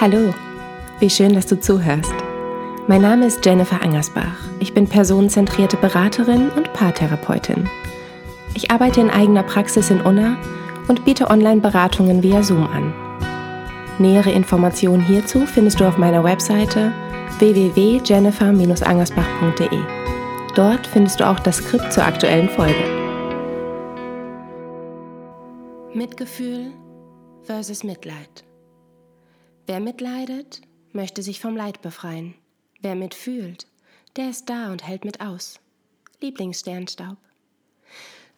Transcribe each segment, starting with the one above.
Hallo, wie schön, dass du zuhörst. Mein Name ist Jennifer Angersbach. Ich bin personenzentrierte Beraterin und Paartherapeutin. Ich arbeite in eigener Praxis in Unna und biete Online-Beratungen via Zoom an. Nähere Informationen hierzu findest du auf meiner Webseite www.jennifer-angersbach.de. Dort findest du auch das Skript zur aktuellen Folge. Mitgefühl versus Mitleid. Wer mitleidet, möchte sich vom Leid befreien. Wer mitfühlt, der ist da und hält mit aus. Lieblingssternstaub.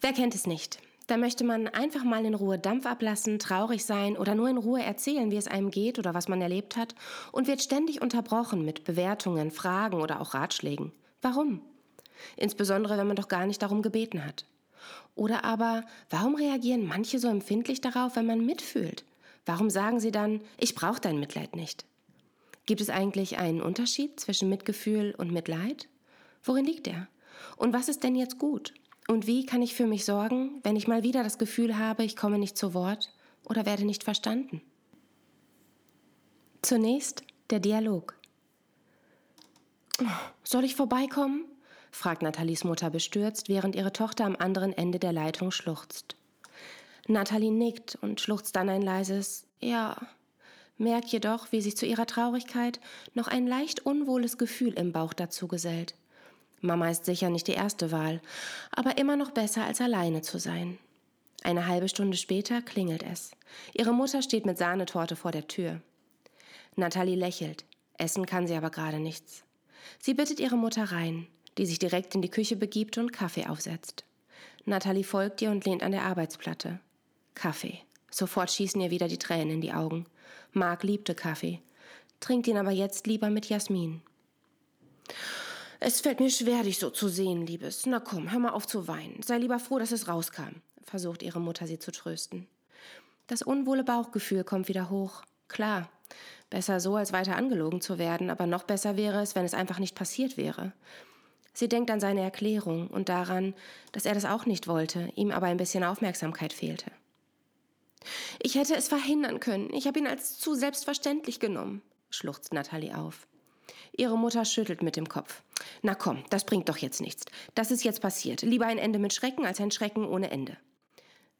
Wer kennt es nicht? Da möchte man einfach mal in Ruhe Dampf ablassen, traurig sein oder nur in Ruhe erzählen, wie es einem geht oder was man erlebt hat und wird ständig unterbrochen mit Bewertungen, Fragen oder auch Ratschlägen. Warum? Insbesondere, wenn man doch gar nicht darum gebeten hat. Oder aber, warum reagieren manche so empfindlich darauf, wenn man mitfühlt? Warum sagen Sie dann, ich brauche dein Mitleid nicht? Gibt es eigentlich einen Unterschied zwischen Mitgefühl und Mitleid? Worin liegt er? Und was ist denn jetzt gut? Und wie kann ich für mich sorgen, wenn ich mal wieder das Gefühl habe, ich komme nicht zu Wort oder werde nicht verstanden? Zunächst der Dialog. Soll ich vorbeikommen? fragt Nathalies Mutter bestürzt, während ihre Tochter am anderen Ende der Leitung schluchzt. Nathalie nickt und schluchzt dann ein leises Ja, merkt jedoch, wie sich zu ihrer Traurigkeit noch ein leicht unwohles Gefühl im Bauch dazu gesellt. Mama ist sicher nicht die erste Wahl, aber immer noch besser als alleine zu sein. Eine halbe Stunde später klingelt es. Ihre Mutter steht mit Sahnetorte vor der Tür. Nathalie lächelt. Essen kann sie aber gerade nichts. Sie bittet ihre Mutter rein, die sich direkt in die Küche begibt und Kaffee aufsetzt. Nathalie folgt ihr und lehnt an der Arbeitsplatte. Kaffee. Sofort schießen ihr wieder die Tränen in die Augen. Mark liebte Kaffee, trinkt ihn aber jetzt lieber mit Jasmin. Es fällt mir schwer, dich so zu sehen, Liebes. Na komm, hör mal auf zu weinen. Sei lieber froh, dass es rauskam, versucht ihre Mutter sie zu trösten. Das unwohle Bauchgefühl kommt wieder hoch. Klar, besser so, als weiter angelogen zu werden, aber noch besser wäre es, wenn es einfach nicht passiert wäre. Sie denkt an seine Erklärung und daran, dass er das auch nicht wollte, ihm aber ein bisschen Aufmerksamkeit fehlte. Ich hätte es verhindern können. Ich habe ihn als zu selbstverständlich genommen, schluchzt Nathalie auf. Ihre Mutter schüttelt mit dem Kopf. Na komm, das bringt doch jetzt nichts. Das ist jetzt passiert. Lieber ein Ende mit Schrecken als ein Schrecken ohne Ende.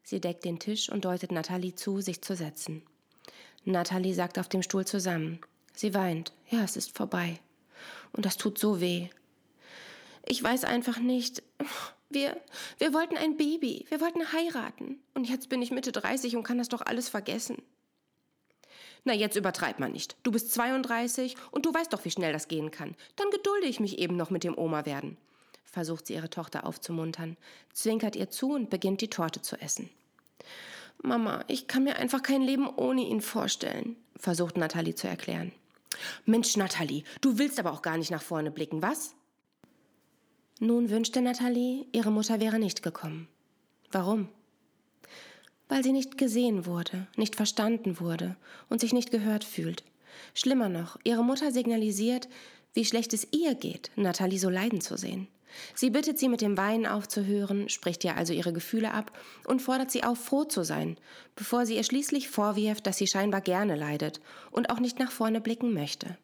Sie deckt den Tisch und deutet Nathalie zu, sich zu setzen. Nathalie sagt auf dem Stuhl zusammen. Sie weint. Ja, es ist vorbei. Und das tut so weh. Ich weiß einfach nicht. Wir, wir wollten ein Baby, wir wollten heiraten. Und jetzt bin ich Mitte 30 und kann das doch alles vergessen. Na, jetzt übertreib mal nicht. Du bist 32 und du weißt doch, wie schnell das gehen kann. Dann gedulde ich mich eben noch mit dem Oma werden. Versucht sie ihre Tochter aufzumuntern, zwinkert ihr zu und beginnt die Torte zu essen. Mama, ich kann mir einfach kein Leben ohne ihn vorstellen, versucht Nathalie zu erklären. Mensch, Nathalie, du willst aber auch gar nicht nach vorne blicken, was? Nun wünschte Nathalie, ihre Mutter wäre nicht gekommen. Warum? Weil sie nicht gesehen wurde, nicht verstanden wurde und sich nicht gehört fühlt. Schlimmer noch, ihre Mutter signalisiert, wie schlecht es ihr geht, Nathalie so leiden zu sehen. Sie bittet sie mit dem Weinen aufzuhören, spricht ihr also ihre Gefühle ab und fordert sie auf, froh zu sein, bevor sie ihr schließlich vorwirft, dass sie scheinbar gerne leidet und auch nicht nach vorne blicken möchte.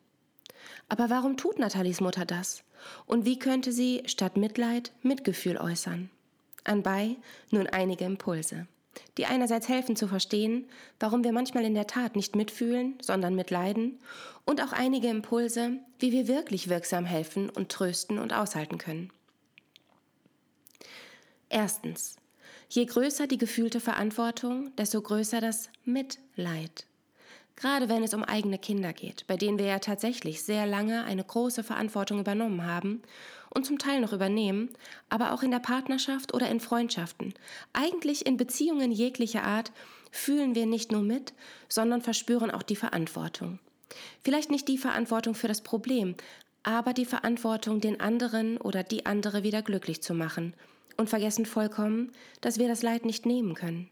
Aber warum tut Nathalies Mutter das? Und wie könnte sie statt Mitleid Mitgefühl äußern? Anbei nun einige Impulse, die einerseits helfen zu verstehen, warum wir manchmal in der Tat nicht mitfühlen, sondern mitleiden, und auch einige Impulse, wie wir wirklich wirksam helfen und trösten und aushalten können. Erstens. Je größer die gefühlte Verantwortung, desto größer das Mitleid. Gerade wenn es um eigene Kinder geht, bei denen wir ja tatsächlich sehr lange eine große Verantwortung übernommen haben und zum Teil noch übernehmen, aber auch in der Partnerschaft oder in Freundschaften, eigentlich in Beziehungen jeglicher Art, fühlen wir nicht nur mit, sondern verspüren auch die Verantwortung. Vielleicht nicht die Verantwortung für das Problem, aber die Verantwortung, den anderen oder die andere wieder glücklich zu machen und vergessen vollkommen, dass wir das Leid nicht nehmen können.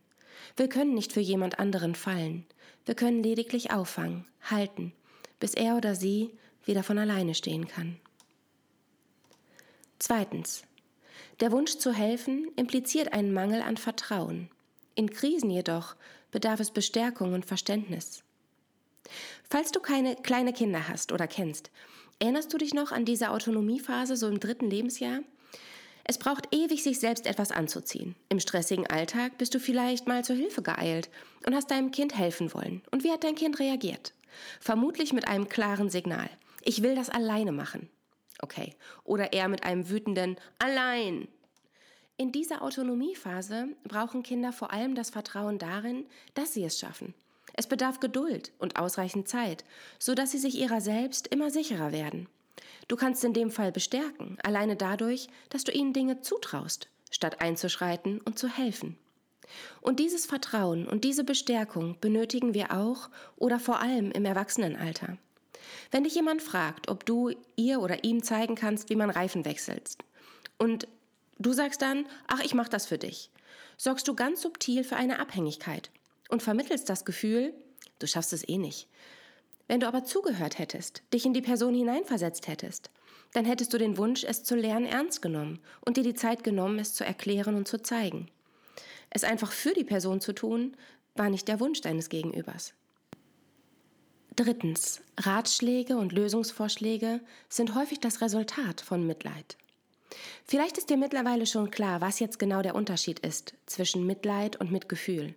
Wir können nicht für jemand anderen fallen. Wir können lediglich auffangen, halten, bis er oder sie wieder von alleine stehen kann. Zweitens. Der Wunsch zu helfen impliziert einen Mangel an Vertrauen. In Krisen jedoch bedarf es Bestärkung und Verständnis. Falls du keine kleine Kinder hast oder kennst, erinnerst du dich noch an diese Autonomiephase so im dritten Lebensjahr? Es braucht ewig, sich selbst etwas anzuziehen. Im stressigen Alltag bist du vielleicht mal zur Hilfe geeilt und hast deinem Kind helfen wollen. Und wie hat dein Kind reagiert? Vermutlich mit einem klaren Signal. Ich will das alleine machen. Okay. Oder eher mit einem wütenden Allein. In dieser Autonomiephase brauchen Kinder vor allem das Vertrauen darin, dass sie es schaffen. Es bedarf Geduld und ausreichend Zeit, so dass sie sich ihrer selbst immer sicherer werden. Du kannst in dem Fall bestärken, alleine dadurch, dass du ihnen Dinge zutraust, statt einzuschreiten und zu helfen. Und dieses Vertrauen und diese Bestärkung benötigen wir auch oder vor allem im Erwachsenenalter. Wenn dich jemand fragt, ob du ihr oder ihm zeigen kannst, wie man Reifen wechselt, und du sagst dann, ach, ich mach das für dich, sorgst du ganz subtil für eine Abhängigkeit und vermittelst das Gefühl, du schaffst es eh nicht. Wenn du aber zugehört hättest, dich in die Person hineinversetzt hättest, dann hättest du den Wunsch, es zu lernen, ernst genommen und dir die Zeit genommen, es zu erklären und zu zeigen. Es einfach für die Person zu tun, war nicht der Wunsch deines Gegenübers. Drittens. Ratschläge und Lösungsvorschläge sind häufig das Resultat von Mitleid. Vielleicht ist dir mittlerweile schon klar, was jetzt genau der Unterschied ist zwischen Mitleid und Mitgefühl.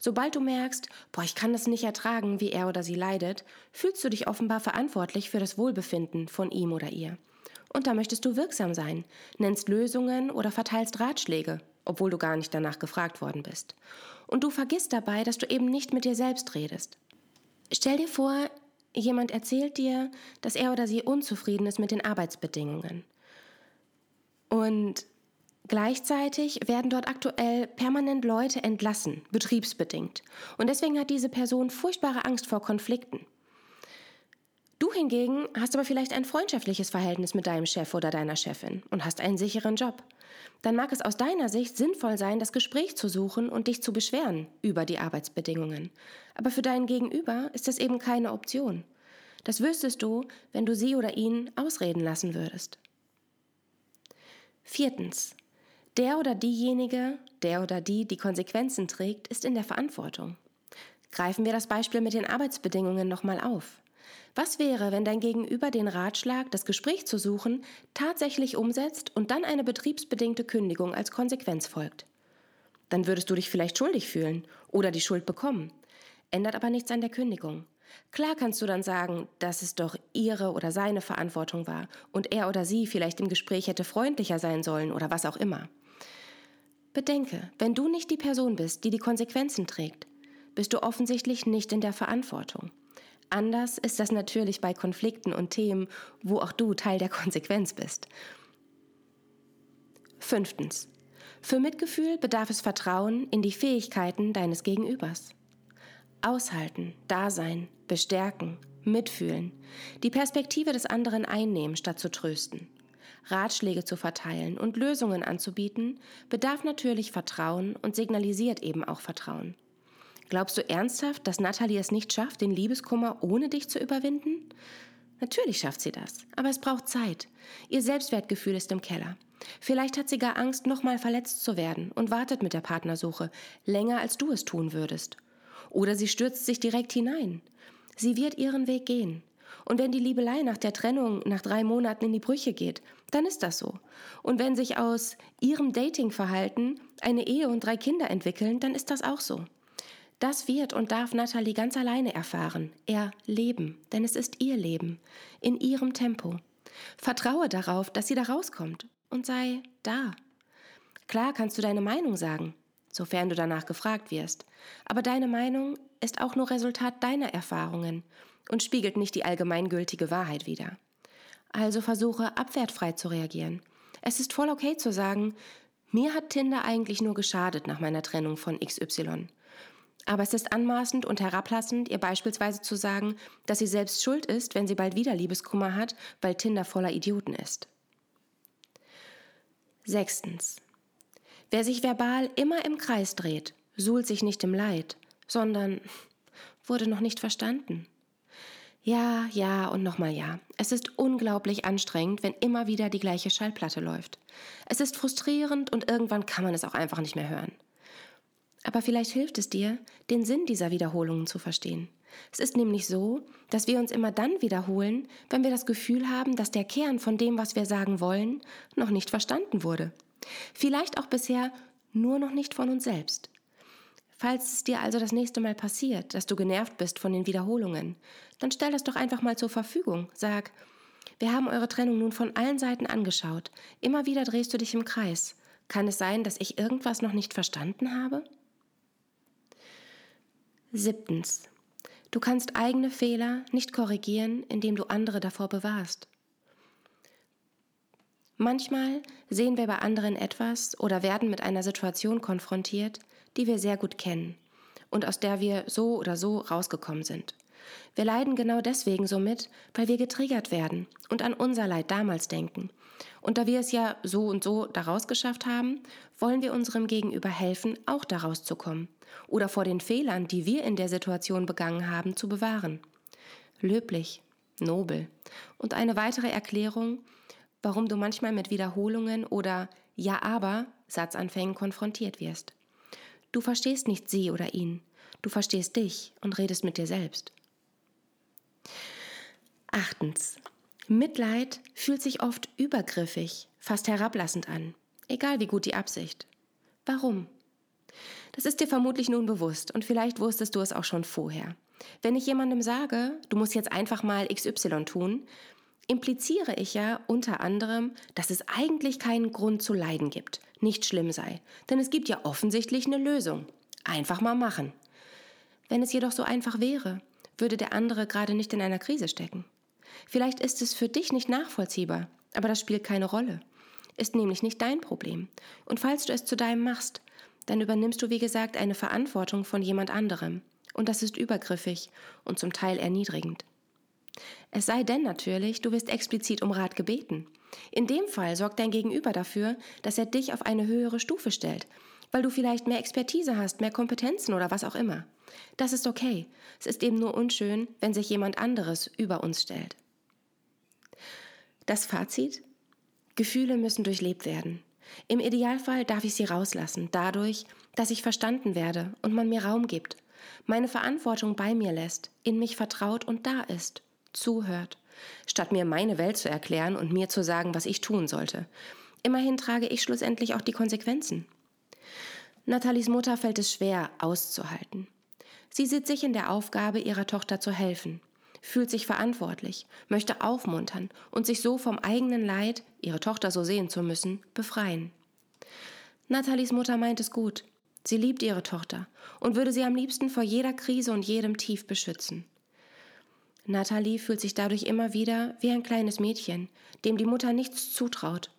Sobald du merkst, boah, ich kann das nicht ertragen, wie er oder sie leidet, fühlst du dich offenbar verantwortlich für das Wohlbefinden von ihm oder ihr. Und da möchtest du wirksam sein, nennst Lösungen oder verteilst Ratschläge, obwohl du gar nicht danach gefragt worden bist. Und du vergisst dabei, dass du eben nicht mit dir selbst redest. Stell dir vor, jemand erzählt dir, dass er oder sie unzufrieden ist mit den Arbeitsbedingungen. Und Gleichzeitig werden dort aktuell permanent Leute entlassen, betriebsbedingt. Und deswegen hat diese Person furchtbare Angst vor Konflikten. Du hingegen hast aber vielleicht ein freundschaftliches Verhältnis mit deinem Chef oder deiner Chefin und hast einen sicheren Job. Dann mag es aus deiner Sicht sinnvoll sein, das Gespräch zu suchen und dich zu beschweren über die Arbeitsbedingungen. Aber für deinen Gegenüber ist das eben keine Option. Das wüsstest du, wenn du sie oder ihn ausreden lassen würdest. Viertens. Der oder diejenige, der oder die die Konsequenzen trägt, ist in der Verantwortung. Greifen wir das Beispiel mit den Arbeitsbedingungen nochmal auf. Was wäre, wenn dein Gegenüber den Ratschlag, das Gespräch zu suchen, tatsächlich umsetzt und dann eine betriebsbedingte Kündigung als Konsequenz folgt? Dann würdest du dich vielleicht schuldig fühlen oder die Schuld bekommen. Ändert aber nichts an der Kündigung. Klar kannst du dann sagen, dass es doch ihre oder seine Verantwortung war und er oder sie vielleicht im Gespräch hätte freundlicher sein sollen oder was auch immer. Bedenke, wenn du nicht die Person bist, die die Konsequenzen trägt, bist du offensichtlich nicht in der Verantwortung. Anders ist das natürlich bei Konflikten und Themen, wo auch du Teil der Konsequenz bist. Fünftens. Für Mitgefühl bedarf es Vertrauen in die Fähigkeiten deines Gegenübers. Aushalten, Dasein, bestärken, mitfühlen, die Perspektive des anderen einnehmen, statt zu trösten. Ratschläge zu verteilen und Lösungen anzubieten, bedarf natürlich Vertrauen und signalisiert eben auch Vertrauen. Glaubst du ernsthaft, dass Natalie es nicht schafft, den Liebeskummer ohne dich zu überwinden? Natürlich schafft sie das, aber es braucht Zeit. Ihr Selbstwertgefühl ist im Keller. Vielleicht hat sie gar Angst, nochmal verletzt zu werden und wartet mit der Partnersuche länger, als du es tun würdest. Oder sie stürzt sich direkt hinein. Sie wird ihren Weg gehen. Und wenn die Liebelei nach der Trennung nach drei Monaten in die Brüche geht, dann ist das so. Und wenn sich aus ihrem Datingverhalten eine Ehe und drei Kinder entwickeln, dann ist das auch so. Das wird und darf Natalie ganz alleine erfahren, erleben, denn es ist ihr Leben, in ihrem Tempo. Vertraue darauf, dass sie da rauskommt und sei da. Klar kannst du deine Meinung sagen, sofern du danach gefragt wirst, aber deine Meinung ist auch nur Resultat deiner Erfahrungen und spiegelt nicht die allgemeingültige Wahrheit wider. Also versuche abwertfrei zu reagieren. Es ist voll okay zu sagen, mir hat Tinder eigentlich nur geschadet nach meiner Trennung von XY. Aber es ist anmaßend und herablassend, ihr beispielsweise zu sagen, dass sie selbst schuld ist, wenn sie bald wieder Liebeskummer hat, weil Tinder voller Idioten ist. Sechstens. Wer sich verbal immer im Kreis dreht, suhlt sich nicht im Leid, sondern wurde noch nicht verstanden. Ja, ja und nochmal ja. Es ist unglaublich anstrengend, wenn immer wieder die gleiche Schallplatte läuft. Es ist frustrierend und irgendwann kann man es auch einfach nicht mehr hören. Aber vielleicht hilft es dir, den Sinn dieser Wiederholungen zu verstehen. Es ist nämlich so, dass wir uns immer dann wiederholen, wenn wir das Gefühl haben, dass der Kern von dem, was wir sagen wollen, noch nicht verstanden wurde. Vielleicht auch bisher nur noch nicht von uns selbst. Falls es dir also das nächste Mal passiert, dass du genervt bist von den Wiederholungen, dann stell das doch einfach mal zur Verfügung. Sag, wir haben eure Trennung nun von allen Seiten angeschaut. Immer wieder drehst du dich im Kreis. Kann es sein, dass ich irgendwas noch nicht verstanden habe? Siebtens. Du kannst eigene Fehler nicht korrigieren, indem du andere davor bewahrst. Manchmal sehen wir bei anderen etwas oder werden mit einer Situation konfrontiert, die wir sehr gut kennen und aus der wir so oder so rausgekommen sind. Wir leiden genau deswegen so mit, weil wir getriggert werden und an unser Leid damals denken. Und da wir es ja so und so daraus geschafft haben, wollen wir unserem Gegenüber helfen, auch daraus zu kommen oder vor den Fehlern, die wir in der Situation begangen haben, zu bewahren. Löblich, nobel. Und eine weitere Erklärung, warum du manchmal mit Wiederholungen oder Ja aber Satzanfängen konfrontiert wirst. Du verstehst nicht sie oder ihn, du verstehst dich und redest mit dir selbst. Achtens. Mitleid fühlt sich oft übergriffig, fast herablassend an, egal wie gut die Absicht. Warum? Das ist dir vermutlich nun bewusst und vielleicht wusstest du es auch schon vorher. Wenn ich jemandem sage, du musst jetzt einfach mal XY tun, impliziere ich ja unter anderem, dass es eigentlich keinen Grund zu leiden gibt, nicht schlimm sei, denn es gibt ja offensichtlich eine Lösung. Einfach mal machen. Wenn es jedoch so einfach wäre, würde der andere gerade nicht in einer Krise stecken. Vielleicht ist es für dich nicht nachvollziehbar, aber das spielt keine Rolle. Ist nämlich nicht dein Problem. Und falls du es zu deinem machst, dann übernimmst du, wie gesagt, eine Verantwortung von jemand anderem. Und das ist übergriffig und zum Teil erniedrigend. Es sei denn natürlich, du wirst explizit um Rat gebeten. In dem Fall sorgt dein Gegenüber dafür, dass er dich auf eine höhere Stufe stellt, weil du vielleicht mehr Expertise hast, mehr Kompetenzen oder was auch immer. Das ist okay. Es ist eben nur unschön, wenn sich jemand anderes über uns stellt. Das Fazit? Gefühle müssen durchlebt werden. Im Idealfall darf ich sie rauslassen, dadurch, dass ich verstanden werde und man mir Raum gibt, meine Verantwortung bei mir lässt, in mich vertraut und da ist, zuhört, statt mir meine Welt zu erklären und mir zu sagen, was ich tun sollte. Immerhin trage ich schlussendlich auch die Konsequenzen. Nathalies Mutter fällt es schwer, auszuhalten. Sie sieht sich in der Aufgabe, ihrer Tochter zu helfen, fühlt sich verantwortlich, möchte aufmuntern und sich so vom eigenen Leid, ihre Tochter so sehen zu müssen, befreien. Nathalies Mutter meint es gut. Sie liebt ihre Tochter und würde sie am liebsten vor jeder Krise und jedem Tief beschützen. Nathalie fühlt sich dadurch immer wieder wie ein kleines Mädchen, dem die Mutter nichts zutraut.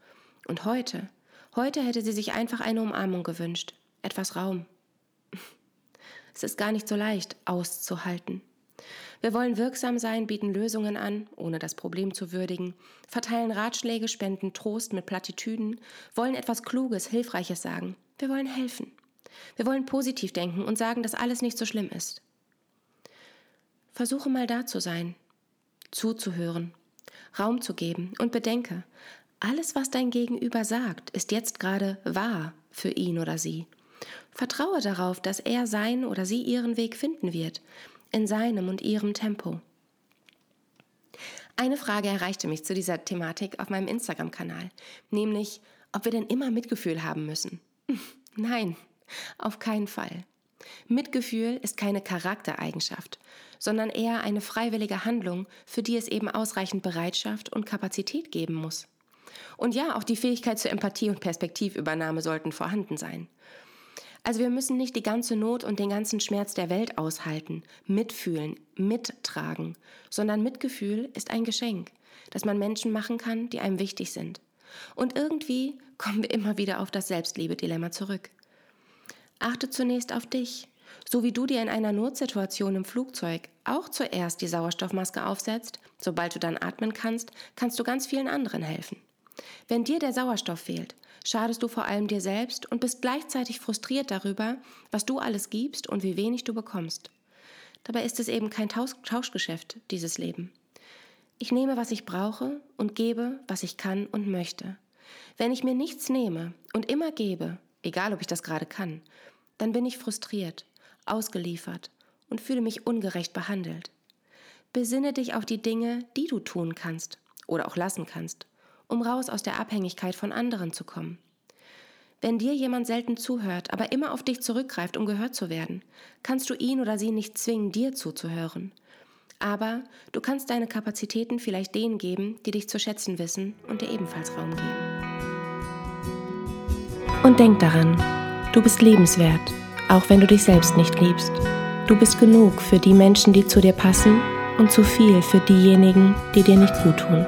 Und heute, heute hätte sie sich einfach eine Umarmung gewünscht, etwas Raum. Es ist gar nicht so leicht auszuhalten. Wir wollen wirksam sein, bieten Lösungen an, ohne das Problem zu würdigen, verteilen Ratschläge, spenden Trost mit Plattitüden, wollen etwas Kluges, Hilfreiches sagen. Wir wollen helfen. Wir wollen positiv denken und sagen, dass alles nicht so schlimm ist. Versuche mal da zu sein, zuzuhören, Raum zu geben und bedenke, alles, was dein Gegenüber sagt, ist jetzt gerade wahr für ihn oder sie. Vertraue darauf, dass er sein oder sie ihren Weg finden wird, in seinem und ihrem Tempo. Eine Frage erreichte mich zu dieser Thematik auf meinem Instagram-Kanal, nämlich, ob wir denn immer Mitgefühl haben müssen. Nein, auf keinen Fall. Mitgefühl ist keine Charaktereigenschaft, sondern eher eine freiwillige Handlung, für die es eben ausreichend Bereitschaft und Kapazität geben muss. Und ja, auch die Fähigkeit zur Empathie und Perspektivübernahme sollten vorhanden sein. Also wir müssen nicht die ganze Not und den ganzen Schmerz der Welt aushalten, mitfühlen, mittragen, sondern Mitgefühl ist ein Geschenk, das man Menschen machen kann, die einem wichtig sind. Und irgendwie kommen wir immer wieder auf das Selbstliebe-Dilemma zurück. Achte zunächst auf dich, so wie du dir in einer Notsituation im Flugzeug auch zuerst die Sauerstoffmaske aufsetzt, sobald du dann atmen kannst, kannst du ganz vielen anderen helfen. Wenn dir der Sauerstoff fehlt, schadest du vor allem dir selbst und bist gleichzeitig frustriert darüber, was du alles gibst und wie wenig du bekommst. Dabei ist es eben kein Tauschgeschäft, dieses Leben. Ich nehme, was ich brauche und gebe, was ich kann und möchte. Wenn ich mir nichts nehme und immer gebe, egal ob ich das gerade kann, dann bin ich frustriert, ausgeliefert und fühle mich ungerecht behandelt. Besinne dich auf die Dinge, die du tun kannst oder auch lassen kannst, um raus aus der Abhängigkeit von anderen zu kommen. Wenn dir jemand selten zuhört, aber immer auf dich zurückgreift, um gehört zu werden, kannst du ihn oder sie nicht zwingen, dir zuzuhören. Aber du kannst deine Kapazitäten vielleicht denen geben, die dich zu schätzen wissen und dir ebenfalls Raum geben. Und denk daran, du bist lebenswert, auch wenn du dich selbst nicht liebst. Du bist genug für die Menschen, die zu dir passen und zu viel für diejenigen, die dir nicht gut tun.